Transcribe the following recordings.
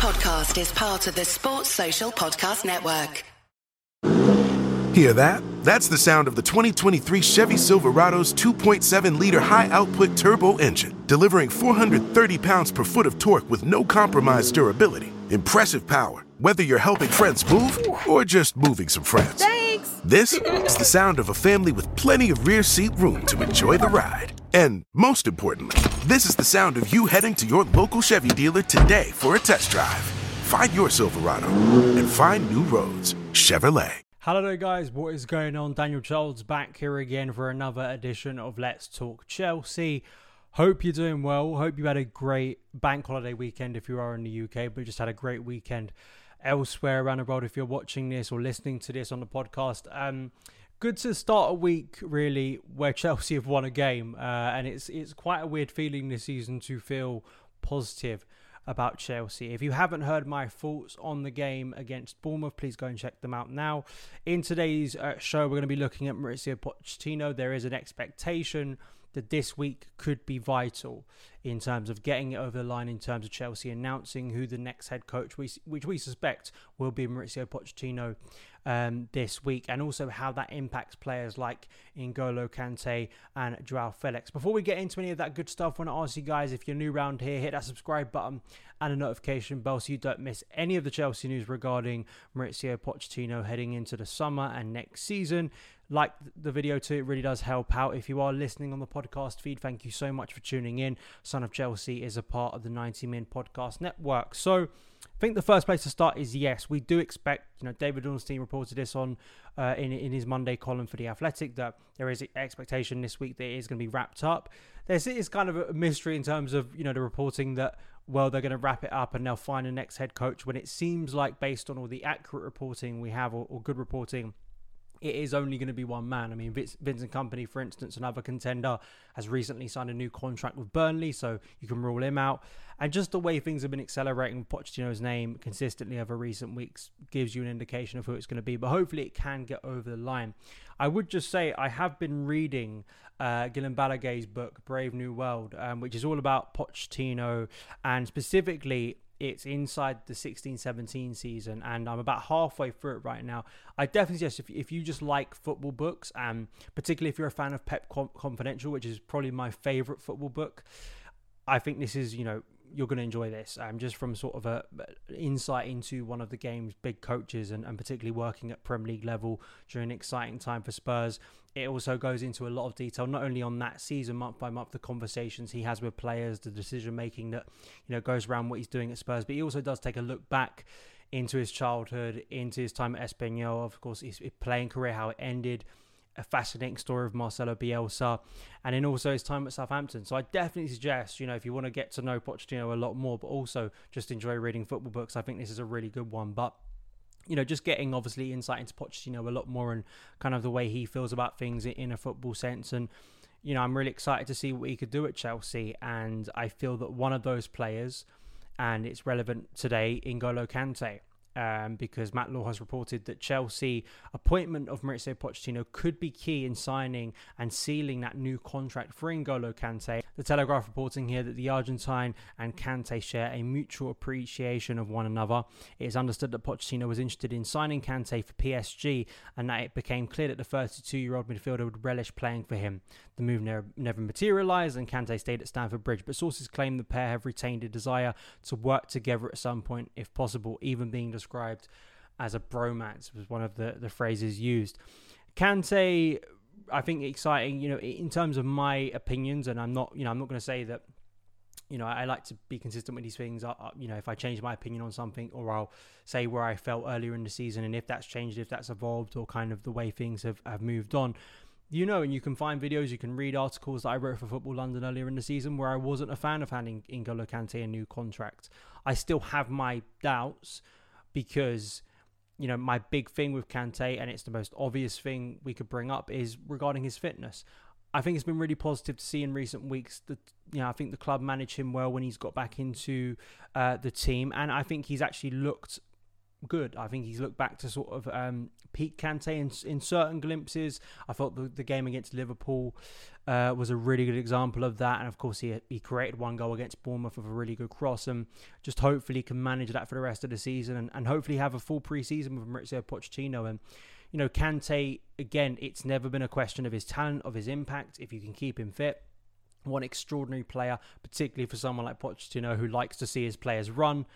podcast is part of the Sports Social Podcast Network. Hear that? That's the sound of the 2023 Chevy Silverado's 2.7 liter high output turbo engine, delivering 430 pounds per foot of torque with no compromised durability. Impressive power, whether you're helping friends move or just moving some friends. Thanks! This is the sound of a family with plenty of rear seat room to enjoy the ride. And most importantly, this is the sound of you heading to your local Chevy dealer today for a test drive. Find your Silverado and find new roads. Chevrolet. Hello guys, what is going on? Daniel Childs back here again for another edition of Let's Talk Chelsea. Hope you're doing well. Hope you had a great bank holiday weekend if you are in the UK, but just had a great weekend elsewhere around the world if you're watching this or listening to this on the podcast. Um, good to start a week really where Chelsea have won a game, uh, and it's it's quite a weird feeling this season to feel positive about Chelsea. If you haven't heard my thoughts on the game against Bournemouth, please go and check them out now. In today's uh, show, we're going to be looking at Mauricio Pochettino. There is an expectation that this week could be vital in terms of getting it over the line in terms of Chelsea announcing who the next head coach, we, which we suspect will be Mauricio Pochettino um, this week, and also how that impacts players like N'Golo Kante and Joao Felix. Before we get into any of that good stuff, I want to ask you guys if you're new around here, hit that subscribe button and a notification bell so you don't miss any of the Chelsea news regarding Mauricio Pochettino heading into the summer and next season like the video too. It really does help out. If you are listening on the podcast feed, thank you so much for tuning in. Son of Chelsea is a part of the 90 Min Podcast Network. So I think the first place to start is yes, we do expect, you know, David Ornstein reported this on uh, in, in his Monday column for The Athletic that there is expectation this week that it is going to be wrapped up. There's is kind of a mystery in terms of, you know, the reporting that well, they're going to wrap it up and they'll find the next head coach when it seems like, based on all the accurate reporting we have or, or good reporting, it is only going to be one man. I mean, Vincent Kompany, for instance, another contender, has recently signed a new contract with Burnley, so you can rule him out. And just the way things have been accelerating Pochettino's name consistently over recent weeks gives you an indication of who it's going to be. But hopefully, it can get over the line. I would just say I have been reading uh, Guillem Balagué's book, Brave New World, um, which is all about Pochettino and specifically it's inside the 16-17 season and i'm about halfway through it right now i definitely suggest if, if you just like football books and particularly if you're a fan of pep confidential which is probably my favorite football book i think this is you know you're going to enjoy this. Um, just from sort of a insight into one of the game's big coaches and, and particularly working at Premier League level during an exciting time for Spurs. It also goes into a lot of detail, not only on that season, month by month, the conversations he has with players, the decision making that you know goes around what he's doing at Spurs, but he also does take a look back into his childhood, into his time at Espanyol, of course, his playing career, how it ended a fascinating story of Marcelo Bielsa, and then also his time at Southampton. So I definitely suggest, you know, if you want to get to know Pochettino a lot more, but also just enjoy reading football books, I think this is a really good one. But you know, just getting obviously insight into Pochettino a lot more and kind of the way he feels about things in a football sense. And, you know, I'm really excited to see what he could do at Chelsea. And I feel that one of those players, and it's relevant today, N'Golo Kante um, because Matt Law has reported that Chelsea appointment of Mauricio Pochettino could be key in signing and sealing that new contract for N'Golo Kante. The Telegraph reporting here that the Argentine and Kante share a mutual appreciation of one another. It is understood that Pochettino was interested in signing Kante for PSG and that it became clear that the 32-year-old midfielder would relish playing for him. The move never, never materialised and Kante stayed at Stamford Bridge, but sources claim the pair have retained a desire to work together at some point, if possible, even being described as a bromance was one of the, the phrases used. Kante, I think exciting, you know, in terms of my opinions, and I'm not, you know, I'm not going to say that, you know, I like to be consistent with these things. I, you know, if I change my opinion on something, or I'll say where I felt earlier in the season, and if that's changed, if that's evolved, or kind of the way things have, have moved on you know, and you can find videos, you can read articles that I wrote for Football London earlier in the season where I wasn't a fan of handing N'Golo Kante a new contract. I still have my doubts because, you know, my big thing with Kante, and it's the most obvious thing we could bring up, is regarding his fitness. I think it's been really positive to see in recent weeks that you know I think the club managed him well when he's got back into uh, the team, and I think he's actually looked good. I think he's looked back to sort of um, peak Kante in, in certain glimpses. I thought the, the game against Liverpool uh, was a really good example of that. And of course, he, he created one goal against Bournemouth with a really good cross. And just hopefully can manage that for the rest of the season and, and hopefully have a full preseason with Mauricio Pochettino. And, you know, Kante, again, it's never been a question of his talent, of his impact, if you can keep him fit one extraordinary player, particularly for someone like Pochettino who likes to see his players run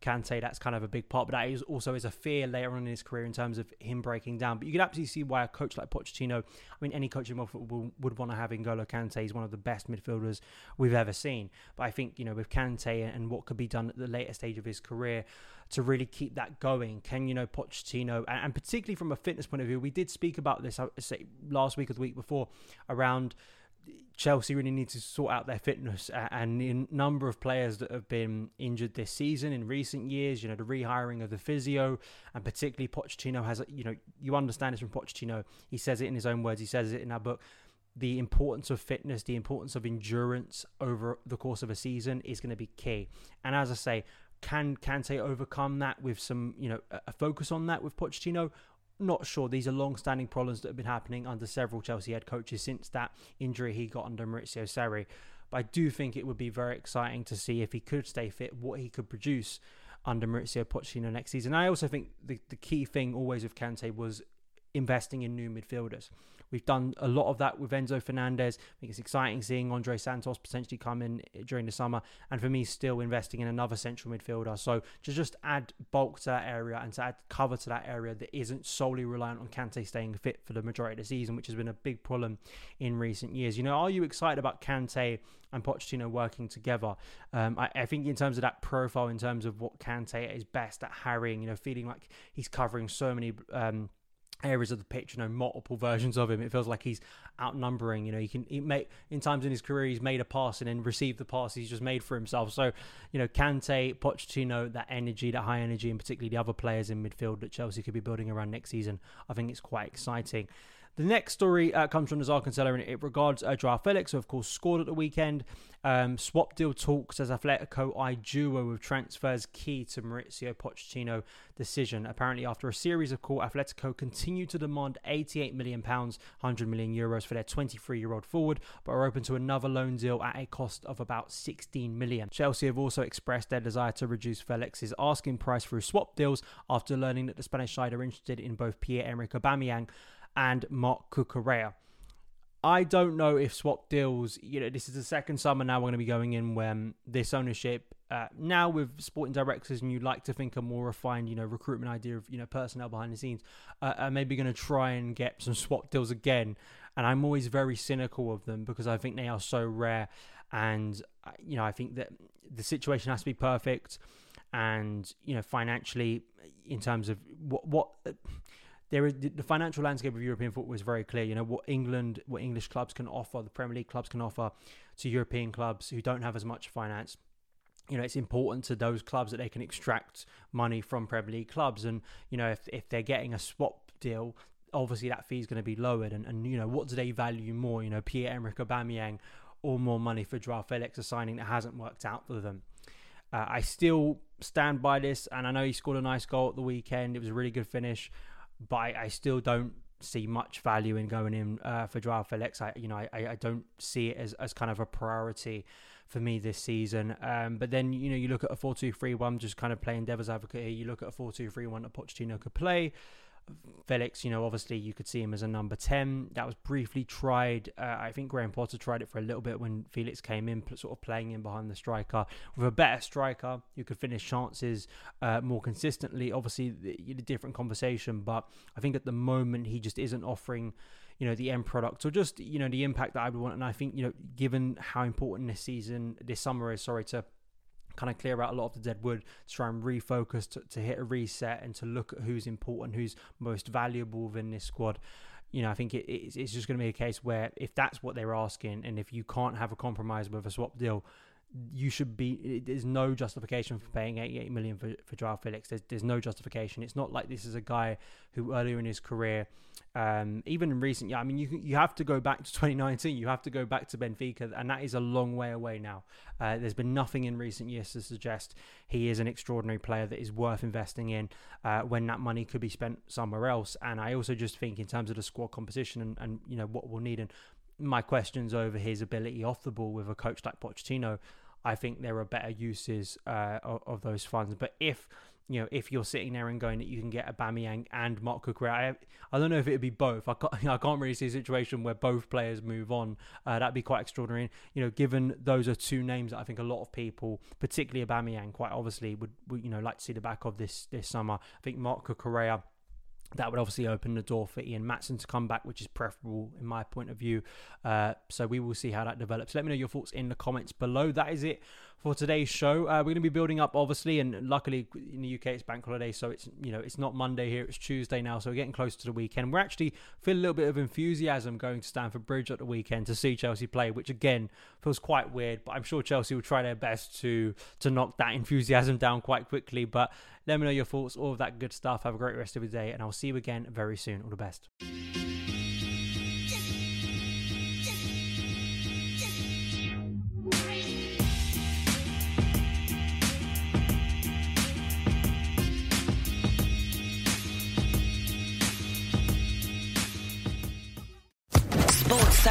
can say that's kind of a big part, but that is also is a fear later on in his career in terms of him breaking down. But you can absolutely see why a coach like Pochettino, I mean, any coach in football would want to have N'Golo Kante. He's one of the best midfielders we've ever seen. But I think, you know, with Kante and what could be done at the later stage of his career, to really keep that going? Can you know Pochettino, and, particularly from a fitness point of view, we did speak about this I say last week or the week before around Chelsea really need to sort out their fitness and the number of players that have been injured this season in recent years, you know, the rehiring of the physio and particularly Pochettino has, you know, you understand this from Pochettino. He says it in his own words, he says it in our book. The importance of fitness, the importance of endurance over the course of a season is going to be key. And as I say, can Kante overcome that with some, you know, a focus on that with Pochettino? Not sure. These are long-standing problems that have been happening under several Chelsea head coaches since that injury he got under Maurizio Sarri. But I do think it would be very exciting to see if he could stay fit, what he could produce under Mauricio Pochettino next season. I also think the, the key thing always with Kante was investing in new midfielders. We've done a lot of that with Enzo Fernandez. I think it's exciting seeing Andrey Santos potentially come in during the summer. And for me, still investing in another central midfielder. So to just add bulk to that area and to add cover to that area that isn't solely reliant on Kante staying fit for the majority of the season, which has been a big problem in recent years. You know, are you excited about Kante and Pochettino working together? Um, I, I, think in terms of that profile, in terms of what Kante is best at harrying, you know, feeling like he's covering so many. Um, areas of the pitch, you know, multiple versions of him. It feels like he's outnumbering. You know, he can he make in times in his career he's made a pass and then received the pass he's just made for himself. So, you know, Kante, Pochettino, that energy, that high energy, and particularly the other players in midfield that Chelsea could be building around next season, I think it's quite exciting. The next story uh, comes from Nizaar Kinsella and it regards uh, Joao Felix, who of course scored at the weekend. Um, swap deal talks as Atletico eye duo with transfers key to Mauricio Pochettino decision. Apparently, after a series of calls, Atletico continue to demand 88 million pounds, 100 million euros for their 23-year-old forward, but are open to another loan deal at a cost of about 16 million. Chelsea have also expressed their desire to reduce Felix's asking price through swap deals after learning that the Spanish side are interested in both Pierre-Emerick Aubameyang and Marc Cucurella. I don't know if swap deals, you know, this is the second summer now we're going to be going in when this ownership, uh, now with sporting directors and you'd like to think a more refined, you know, recruitment idea of, you know, personnel behind the scenes, uh, are maybe going to try and get some swap deals again. And I'm always very cynical of them because I think they are so rare. And, uh, you know, I think that the situation has to be perfect. And, you know, financially, in terms of what, what, there is the financial landscape of European football is very clear. You know what England, what English clubs can offer, the Premier League clubs can offer to European clubs who don't have as much finance. You know, it's important to those clubs that they can extract money from Premier League clubs, and you know if if they're getting a swap deal, obviously that fee is going to be lowered. And and you know what do they value more? You know, Pierre Emerick Aubameyang or more money for Joao Felix, a signing that hasn't worked out for them. Uh, I still stand by this, and I know he scored a nice goal at the weekend. It was a really good finish but I, I still don't see much value in going in uh, for Joao Felix. I, you know, I, I don't see it as, as kind of a priority for me this season. Um, but then, you know, you look at a 4 2 3 1, just kind of playing devil's advocate here. You look at a 4 2 3 1 that Pochettino could play. Felix, you know, obviously you could see him as a number 10. That was briefly tried. Uh, I think Graham Potter tried it for a little bit when Felix came in, sort of playing in behind the striker. With a better striker, you could finish chances uh, more consistently. Obviously, the, the different conversation, but I think at the moment he just isn't offering you know the end product or just you know the impact that I would want. And I think you know given how important this season, this summer is, sorry to kind of clear out a lot of the dead wood to try and refocus to, to hit a reset and to look at who's important, who's most valuable within this squad. You know, I think it, it's, just going to be a case where if that's what they're asking, and if you can't have a compromise with a swap deal, you should be. There's no justification for paying 88 million for for Joao Felix. There's there's no justification. It's not like this is a guy who earlier in his career, um, even in recent years. I mean, you you have to go back to 2019. You have to go back to Benfica, and that is a long way away now. Uh, there's been nothing in recent years to suggest he is an extraordinary player that is worth investing in uh, when that money could be spent somewhere else. And I also just think in terms of the squad composition and, and you know what we'll need and my questions over his ability off the ball with a coach like Pochettino I think there are better uses uh, of, of, those funds. But if you know, if you're sitting there and going that you can get Aubameyang and Marc Cucurella, I, I don't know if it would be both. I can't, I can't really see a situation where both players move on. Uh, that'd be quite extraordinary. You know, given those are two names that I think a lot of people, particularly Aubameyang, quite obviously would, would you know like to see the back of this this summer. I think Marc Cucurella that would obviously open the door for Ian Maatsen to come back, which is preferable in my point of view. Uh, so we will see how that develops. Let me know your thoughts in the comments below. That is it for today's show. Uh, we're going to be building up, obviously, and luckily in the UK it's bank holiday, so it's you know it's not Monday here, it's Tuesday now, so we're getting close to the weekend. We're actually feeling a little bit of enthusiasm going to Stamford Bridge at the weekend to see Chelsea play, which again feels quite weird, but I'm sure Chelsea will try their best to to knock that enthusiasm down quite quickly. But let me know your thoughts, all of that good stuff. Have a great rest of your day, and I'll see you again very soon. All the best.